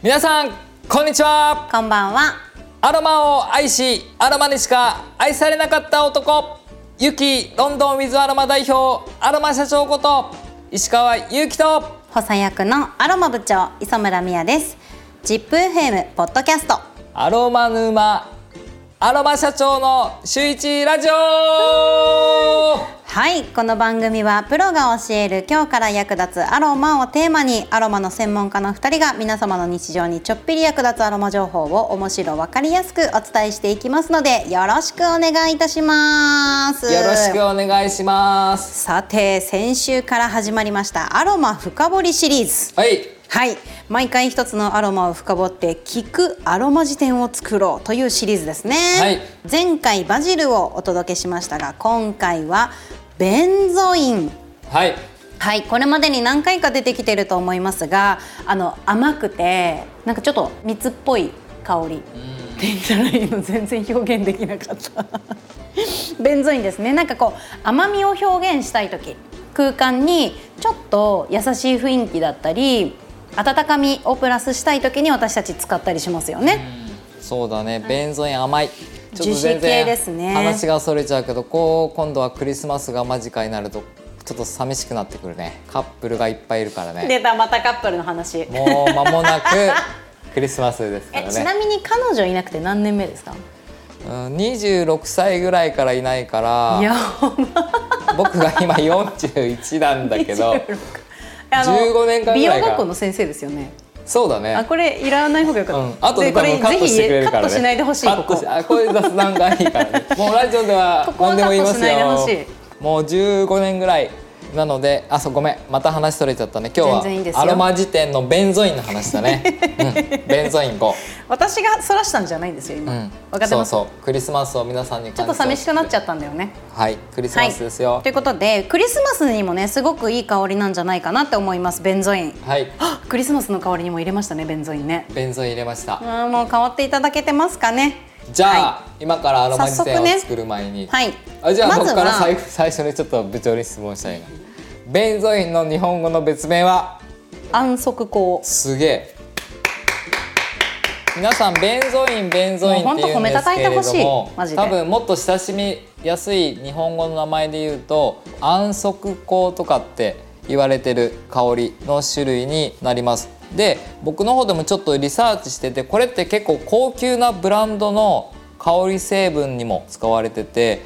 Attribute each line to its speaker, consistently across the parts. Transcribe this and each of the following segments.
Speaker 1: 皆さんこんにちは。
Speaker 2: こんばんは。
Speaker 1: アロマを愛しアロマにしか愛されなかった男。ユキロンドンウィズアロマ代表アロマ社長こと石川祐希と。
Speaker 2: 補佐役のアロマ部長磯村美也です。ジップ FM ポッドキャスト。
Speaker 1: アロマ沼アロマ社長の週一ラジオ。
Speaker 2: はいこの番組はプロが教える今日から役立つアロマをテーマにアロマの専門家の2人が皆様の日常にちょっぴり役立つアロマ情報を面白分かりやすくお伝えしていきますのでよろしくお願いいたします。
Speaker 1: よろしくお願いします。
Speaker 2: さて先週から始まりましたアロマ深掘りシリーズ。
Speaker 1: はい
Speaker 2: はい。毎回一つのアロマを深掘って聞くアロマ辞典を作ろうというシリーズですね、
Speaker 1: はい。
Speaker 2: 前回バジルをお届けしましたが今回はベンゾイン。
Speaker 1: はい。
Speaker 2: はい。これまでに何回か出てきてると思いますがあの甘くてなんかちょっと蜜っぽい香り。って言ったらいいの全然表現できなかった。ベンゾインですね。なんかこう甘みを表現したい時。空間にちょっと優しい雰囲気だったり温かみをプラスしたい時に私たち使ったりしますよね、
Speaker 1: そうだね。ベンゾイン甘い。ちょっ
Speaker 2: 樹脂系ですね。
Speaker 1: 話がそれちゃうけどこう今度はクリスマスが間近になるとちょっと寂しくなってくるね。カップルがいっぱいいるからね。
Speaker 2: 出たまたカップルの話。
Speaker 1: もう間もなくクリスマスですか
Speaker 2: え
Speaker 1: らね。
Speaker 2: ちなみに彼女いなくて何年目ですか？
Speaker 1: うん26歳ぐらいからいないから
Speaker 2: や
Speaker 1: 僕が今41なんだけど15年間ぐらいか
Speaker 2: 美容学校の先生ですよね。
Speaker 1: そうだね。
Speaker 2: あこれいらない方がよかった。
Speaker 1: うん、あとで
Speaker 2: これぜひカットしないでほしいここ。
Speaker 1: あこういう雑談がいいからね。もうラジオでは何でも言いますよ。もう15年ぐらいなのであそうごめん。また話それちゃったね。今日はアロマ辞典のベンゾインの話だね、うん、ベンゾイン5
Speaker 2: 私がそらしたんじゃないんですよ今。
Speaker 1: うん。
Speaker 2: 分かってます？
Speaker 1: そうそう。クリスマスを皆さんに
Speaker 2: ちょっと寂しくなっちゃ
Speaker 1: っ
Speaker 2: ったんだよね。
Speaker 1: はい。クリスマスですよ。
Speaker 2: ということでクリスマスにもねすごくいい香りなんじゃないかなって思いますベンゾイン。
Speaker 1: はい、
Speaker 2: あクリスマスの香りにも入れましたねベンゾインね。
Speaker 1: ベンゾイン入れました、
Speaker 2: あーもう変わっていただけてますかね。
Speaker 1: じゃあ、
Speaker 2: は
Speaker 1: 今からアロマ辞典を作る前に、
Speaker 2: はい。
Speaker 1: あじゃあ
Speaker 2: まずは
Speaker 1: 僕から最後最初にちょっと部長に質問したいなベンゾインの日本語の別名は？
Speaker 2: 安息香。
Speaker 1: すげえ。皆さんベンゾインベンゾインって言うんですけれど
Speaker 2: も
Speaker 1: 多分もっと親しみやすい日本語の名前で言うと安息香とかって言われてる香りの種類になります。で僕の方でもちょっとリサーチしててこれって結構高級なブランドの香り成分にも使われてて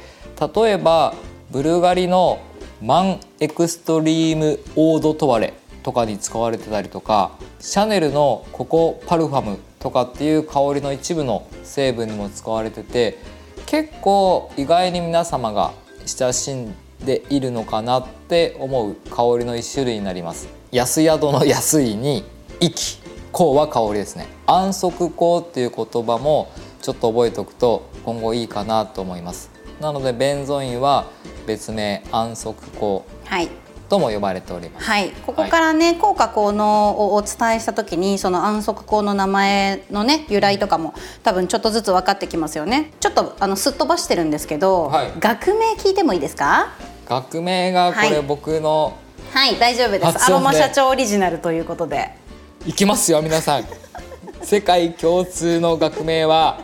Speaker 1: 例えばブルガリのマンエクストリームオードトワレとかに使われてたりとかシャネルのココパルファムとかっていう香りの一部の成分にも使われてて結構意外に皆様が親しんでいるのかなって思う香りの一種類になります。安宿の安いに息香は香りですね。安息香っていう言葉もちょっと覚えておくと今後いいかなと思います。なのでベンゾインは別名安息香。
Speaker 2: はい。
Speaker 1: とも呼ばれております。
Speaker 2: はい、ここからね、効果効能をお伝えした時にその安息香の名前のね由来とかも多分ちょっとずつ分かってきますよね。ちょっとあのすっ飛ばしてるんですけど、
Speaker 1: はい。
Speaker 2: 学名聞いてもいいですか？
Speaker 1: 学名がこれ
Speaker 2: はい
Speaker 1: 僕の、
Speaker 2: はい大丈夫です。アロマ社長オリジナルということで。
Speaker 1: い、きますよ皆さん。世界共通の学名は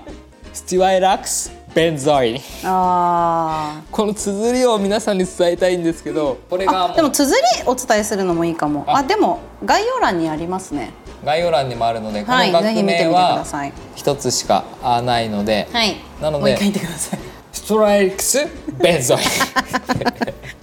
Speaker 1: スティワイラックスベンゾイン
Speaker 2: あ
Speaker 1: この綴りを皆さんに伝えたいんですけどこれ
Speaker 2: ー
Speaker 1: が
Speaker 2: でも綴りお伝えするのもいいかも。あ。
Speaker 1: あ
Speaker 2: でも概要欄にありますね。
Speaker 1: 概要欄にもあるのでこ
Speaker 2: はい
Speaker 1: の学名は一つしかないので、
Speaker 2: はい。
Speaker 1: なので
Speaker 2: もう一回言ってください。
Speaker 1: ストライクスベンゾイ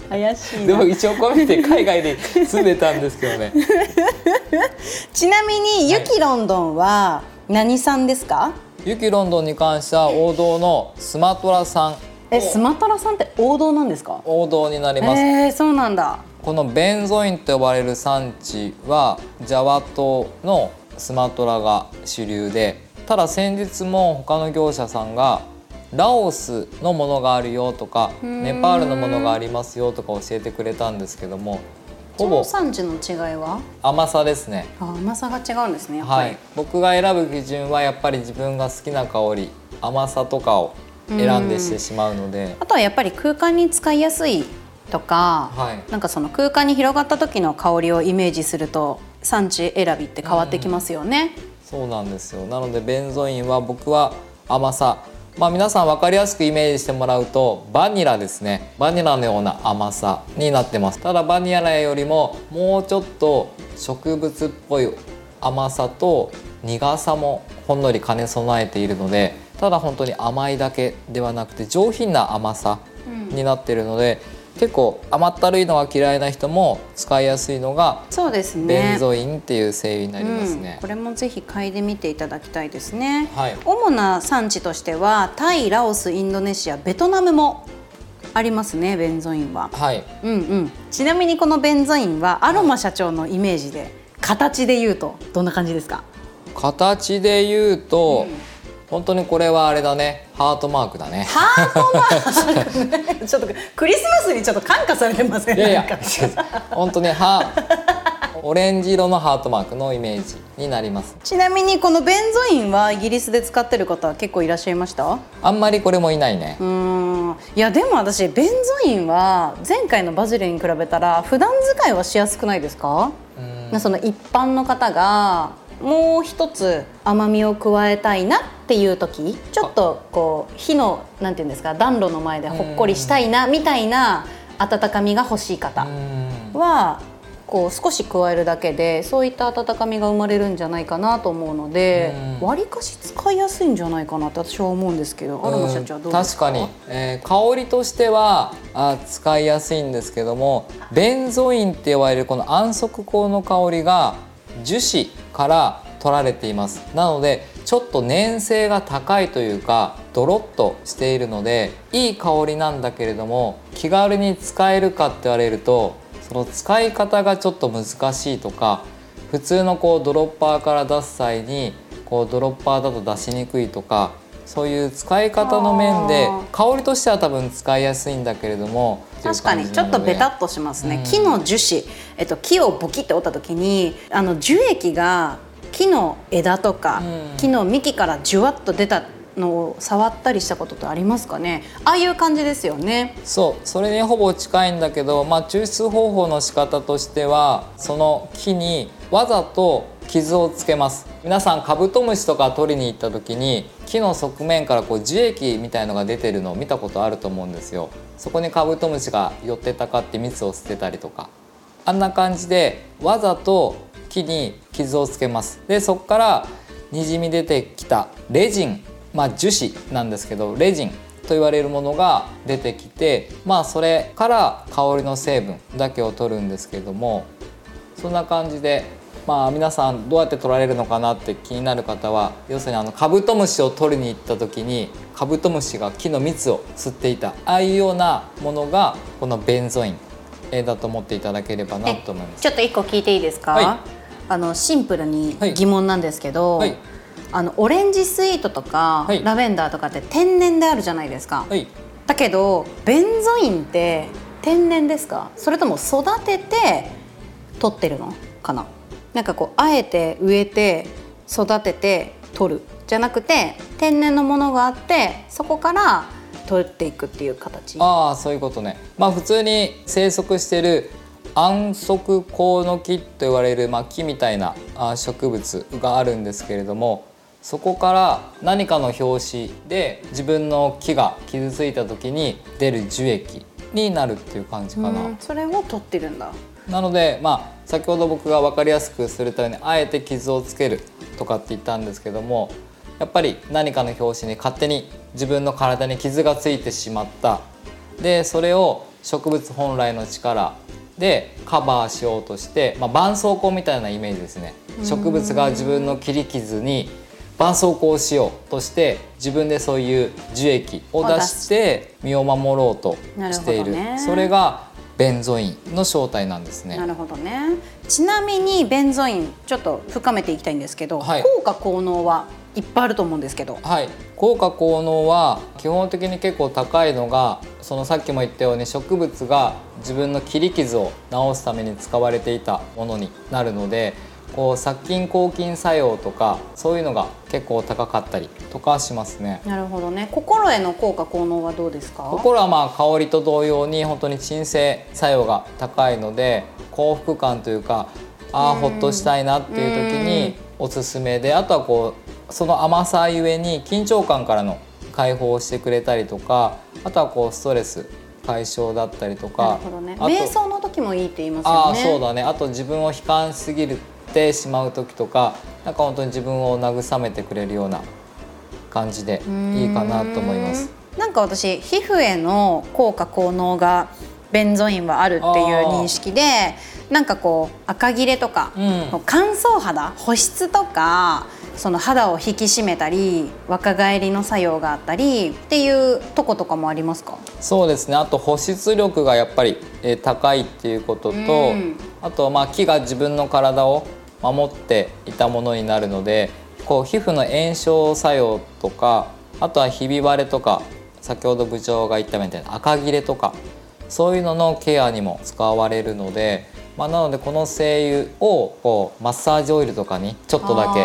Speaker 2: 怪しい
Speaker 1: ンで
Speaker 2: な
Speaker 1: も一応こう見て海外に住んでたんですけどね。
Speaker 2: ちなみにゆきロンドンは何さんですか？
Speaker 1: ユキロンドンに関しては王道のスマトラさん。
Speaker 2: えスマトラさんって王道なんですか？
Speaker 1: 王道になります、
Speaker 2: えー、そうなんだ。
Speaker 1: このベンゾインと呼ばれる産地はジャワ島のスマトラが主流でただ先日も他の業者さんがラオスのものがあるよとかネパールのものがありますよとか教えてくれたんですけどもほぼ。
Speaker 2: 調産地の違いは？
Speaker 1: 甘さですね。
Speaker 2: あ甘さが違うんですね
Speaker 1: はい。僕が選ぶ基準はやっぱり自分が好きな香り甘さとかを選んでしてしまうので。
Speaker 2: あとはやっぱり空間に使いやすいとか、
Speaker 1: はい。
Speaker 2: なんかその空間に広がった時の香りをイメージすると産地選びって変わってきますよね。
Speaker 1: そうなんですよ。なのでベンゾインは僕は甘さまあ皆さん分かりやすくイメージしてもらうとバニラですね。バニラのような甘さになってます。ただバニラよりももうちょっと植物っぽい甘さと苦さもほんのり兼ね備えているのでただ本当に甘いだけではなくて上品な甘さになってるので、結構甘ったるいのが嫌いな人も使いやすいのが
Speaker 2: そうですね。
Speaker 1: ベンゾインっていう精油になりますね。
Speaker 2: うん、。これもぜひ嗅いでみていただきたいですね、
Speaker 1: はい。
Speaker 2: 主な産地としてはタイラオスインドネシアベトナムもありますねベンゾインは。
Speaker 1: はい、
Speaker 2: うんうん。ちなみにこのベンゾインはアロマ社長のイメージで形で言うとどんな感じですか？
Speaker 1: 形で言うと、本当にこれはあれだね。ハートマークだね。
Speaker 2: ハートマークちょっとクリスマスにちょっと感化されてません？
Speaker 1: いやいや本当にはオレンジ色のハートマークのイメージになります。
Speaker 2: ちなみにこのベンゾインはイギリスで使ってる方は結構いらっしゃいました？
Speaker 1: あんまりこれもいないね。
Speaker 2: う。ーん。いやでも私ベンゾインは前回のバジルに比べたら普段使いはしやすくないですか？
Speaker 1: うん。
Speaker 2: その一般の方がもう一つ甘みを加えたいなっていう時ちょっとこう火のなんていうんですか暖炉の前でほっこりしたいなみたいな温かみが欲しい方
Speaker 1: うん。
Speaker 2: はこう少し加えるだけでそういった温かみが生まれるんじゃないかなと思うので
Speaker 1: うん。
Speaker 2: わりかし使いやすいんじゃないかなって私は思うんですけどアロマ社長はどうですか？
Speaker 1: 確かに、えー香りとしてはあ使いやすいんですけどもベンゾインって呼ばれるこの安息香の香りが樹脂から取られています。なのでちょっと粘性が高いというかドロッとしているのでいい香りなんだけれども気軽に使えるかって言われるとその使い方がちょっと難しいとか普通のこうドロッパーから出す際にこうドロッパーだと出しにくいとかそういう使い方の面で香りとしては多分使いやすいんだけれども
Speaker 2: 確かにちょっとベタっとしますね、木の樹脂、えっと、木をボキって折った時にあの樹液が木の枝とか、
Speaker 1: うん。
Speaker 2: 木の幹からじゅわっと出たのを触ったりしたことってありますかね。ああいう感じですよね。
Speaker 1: そう。それにほぼ近いんだけど、まあ、抽出方法の仕方としてはその木にわざと傷をつけます。皆さんカブトムシとか取りに行った時に木の側面からこう樹液みたいのが出てるのを見たことあると思うんですよ。そこにカブトムシが寄ってたかって蜜を捨てたりとか。あんな感じでわざと木に傷をつけます。でそこからにじみ出てきたレジン。まあ樹脂なんですけどレジンと言われるものが出てきてまあそれから香りの成分だけを取るんですけどもそんな感じでまあ皆さんどうやって取られるのかなって気になる方は要するにあのカブトムシを取りに行った時にカブトムシが木の蜜を吸っていたああいうようなものがこのベンゾインえーだと思っていただければなと思います。
Speaker 2: ちょっと一個聞いていいですか、
Speaker 1: はい。
Speaker 2: あのシンプルに
Speaker 1: はい
Speaker 2: 疑問なんですけど、
Speaker 1: はい。
Speaker 2: あのオレンジスイートとか、
Speaker 1: はい。
Speaker 2: ラベンダーとかって天然であるじゃないですか、
Speaker 1: はい。
Speaker 2: だけどベンゾインって天然ですか？それとも育てて取ってるのかな？なんかこうあえて植えて育てて取るじゃなくて天然のものがあってそこから取っていくっていう形
Speaker 1: ああそういうことね。まあ普通に生息している安息香の木と言われる、まあ、木みたいな植物があるんですけれどもそこから何かの拍子で自分の木が傷ついた時に出る樹液になるっていう感じかな。
Speaker 2: うんそれを取ってるんだ
Speaker 1: なのでまあ先ほど僕が分かりやすくするためにあえて傷をつけるとかって言ったんですけどもやっぱり何かの拍子に勝手に自分の体に傷がついてしまった。でそれを植物本来の力でカバーしようとして、まあ、絆創膏みたいなイメージですね。植物が自分の切り傷に絆創膏をしようとして自分でそういう樹液を出して身を守ろうとしている。
Speaker 2: ね。
Speaker 1: それがベンゾインの正体なんですね。
Speaker 2: な。るほどね。ちなみにベンゾインちょっと深めていきたいんですけど、
Speaker 1: はい。
Speaker 2: 効果効能はいっぱいあると思うんですけど。
Speaker 1: はい、効果効能は基本的に結構高いのがそのさっきも言ったように植物が自分の切り傷を治すために使われていたものになるのでこう殺菌抗菌作用とかそういうのが結構高かったりとかしますね。
Speaker 2: なるほどね。心への効果効能はどうですか？
Speaker 1: 心はまあ香りと同様に本当に鎮静作用が高いので幸福感というかああほっとしたいなっていう時におすすめであとはこうその甘さゆえに緊張感からの解放をしてくれたりとかあとはこうストレス解消だったりと
Speaker 2: な
Speaker 1: か
Speaker 2: るほどね。瞑想の時もいいって言います
Speaker 1: ああ
Speaker 2: よね
Speaker 1: そうだね。あと自分を悲観しすぎてしまう時とかなんか本当に自分を慰めてくれるような感じでいいかなと思います。
Speaker 2: なんか私皮膚への効果効能がベンゾインはあるっていう認識でなんかこう赤切れとか、
Speaker 1: うん。
Speaker 2: 乾燥肌保湿とかその肌を引き締めたり若返りの作用があったりっていうとことかもありますか？
Speaker 1: そうですね。あと保湿力がやっぱり、えー高いっていうことと、
Speaker 2: うん。
Speaker 1: あとまあ木が自分の体を守っていたものになるのでこう皮膚の炎症作用とかあとはひび割れとか先ほど部長が言ったみたいな赤切れとかそういうののケアにも使われるので、まあ、なのでこの精油をこうマッサージオイルとかにちょっとだけ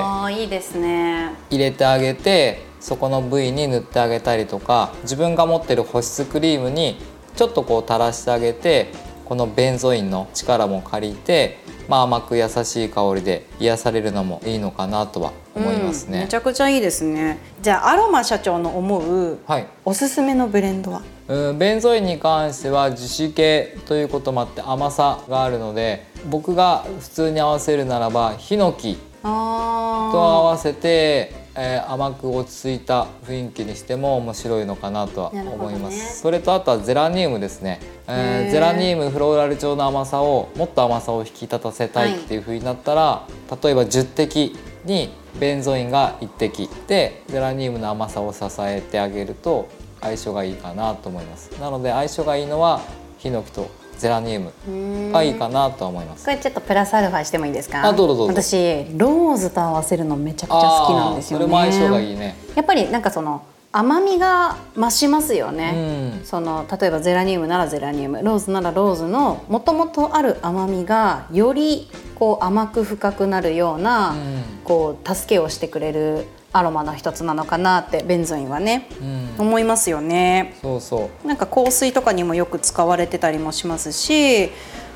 Speaker 1: 入れてあげてそこの部位に塗ってあげたりとか自分が持ってる保湿クリームにちょっとこう垂らしてあげてこのベンゾインの力も借りて、まあ、甘く優しい香りで癒されるのもいいのかなとは思いますね。
Speaker 2: うんめち。ゃくちゃいいですね。じゃあアロマ社長の思う
Speaker 1: はい。
Speaker 2: おすすめのブレンドは？
Speaker 1: うんベンゾインに関しては樹脂系ということもあって甘さがあるので僕が普通に合わせるならばヒノキ
Speaker 2: あ
Speaker 1: と合わせて、えー甘く落ち着いた雰囲気にしても面白いのかなとは思います、それとあとはゼラニウムですね、え
Speaker 2: へー。
Speaker 1: ーゼラニウムフローラル調の甘さをもっと甘さを引き立たせたいっていう風になったら、例えば10滴にベンゾインが1滴でゼラニウムの甘さを支えてあげると相性がいいかなと思います。なので相性がいいのはヒノキとゼラニウムがいいかなとは思います。
Speaker 2: これちょっとプラスアルファしてもいいですか？
Speaker 1: あどうぞどうぞ。
Speaker 2: 私ローズと合わせるのめちゃくちゃ好きなんですよね。
Speaker 1: それも相性がいいね。
Speaker 2: やっぱりなんかその甘みが増しますよね、
Speaker 1: うん。
Speaker 2: その例えばゼラニウムならゼラニウムローズならローズのもともとある甘みがよりこう甘く深くなるような、
Speaker 1: うん。
Speaker 2: こう助けをしてくれるアロマの一つなのかなってベンゾインはね、
Speaker 1: うん
Speaker 2: 思いますよね。
Speaker 1: そうそう
Speaker 2: なんか香水とかにもよく使われてたりもしますし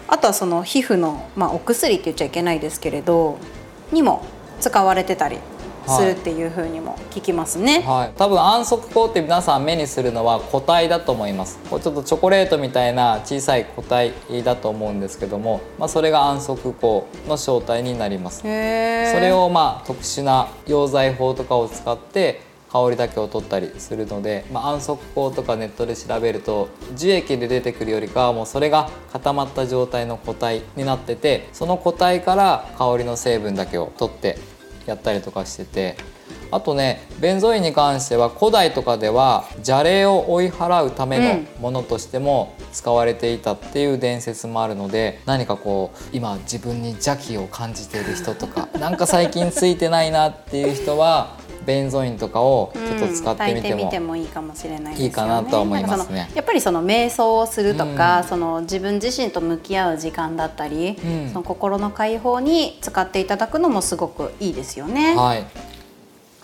Speaker 2: あとはその皮膚の、まあ、お薬って言っちゃいけないですけれどにも使われてたりするっていう風にも聞きますね。
Speaker 1: はい、多分安息香って皆さん目にするのは固体だと思います。こうちょっとチョコレートみたいな小さい固体だと思うんですけども、まあ、それが安息香の正体になります。それをまあ特殊な溶剤法とかを使って香りだけを取ったりするので、まあ、安息香とかネットで調べると樹液で出てくるよりかはもうそれが固まった状態の固体になっててその固体から香りの成分だけを取ってやったりとかしててあとねベンゾインに関しては古代とかでは邪霊を追い払うためのものとしても使われていたっていう伝説もあるので何かこう今自分に邪気を感じている人とかなんか最近ついてないなっていう人はベンゾインとかをちょっと使ってみても、
Speaker 2: うんてみてもいいかもしれないですよね。
Speaker 1: いいかなとは思いますね
Speaker 2: やっぱりその瞑想をするとか、
Speaker 1: うん
Speaker 2: その自分自身と向き合う時間だったり、
Speaker 1: うん
Speaker 2: その心の解放に使っていただくのもすごくいいですよね。
Speaker 1: はい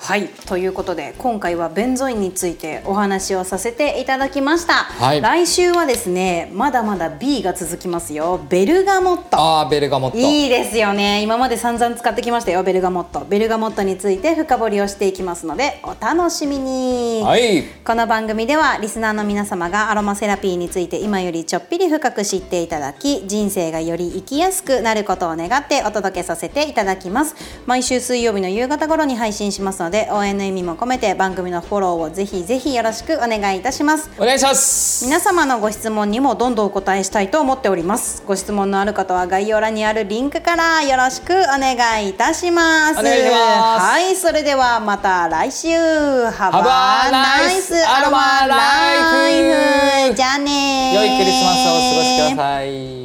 Speaker 2: はい。ということで今回はベンゾインについてお話をさせていただきました、
Speaker 1: はい。
Speaker 2: 来週はですねまだまだ B が続きますよ。ベルガモット。
Speaker 1: あーベルガモット。
Speaker 2: いいですよね。今まで散々使ってきましたよベルガモット。ベルガモットについて深掘りをしていきますのでお楽しみに、
Speaker 1: はい。
Speaker 2: この番組ではリスナーの皆様がアロマセラピーについて今よりちょっぴり深く知っていただき人生がより生きやすくなることを願ってお届けさせていただきます。毎週水曜日の夕方頃に配信しますので応援の意味も込めて番組のフォローをぜひぜひよろしくお願いいたします。
Speaker 1: お願いします。
Speaker 2: 皆様のご質問にもどんどんお答えしたいと思っております。ご質問のある方は概要欄にあるリンクからよろしくお願いいたします。はいそれではまた来週。Have
Speaker 1: a nice
Speaker 2: aroma じゃあね良いクリスマスをお過ごしください。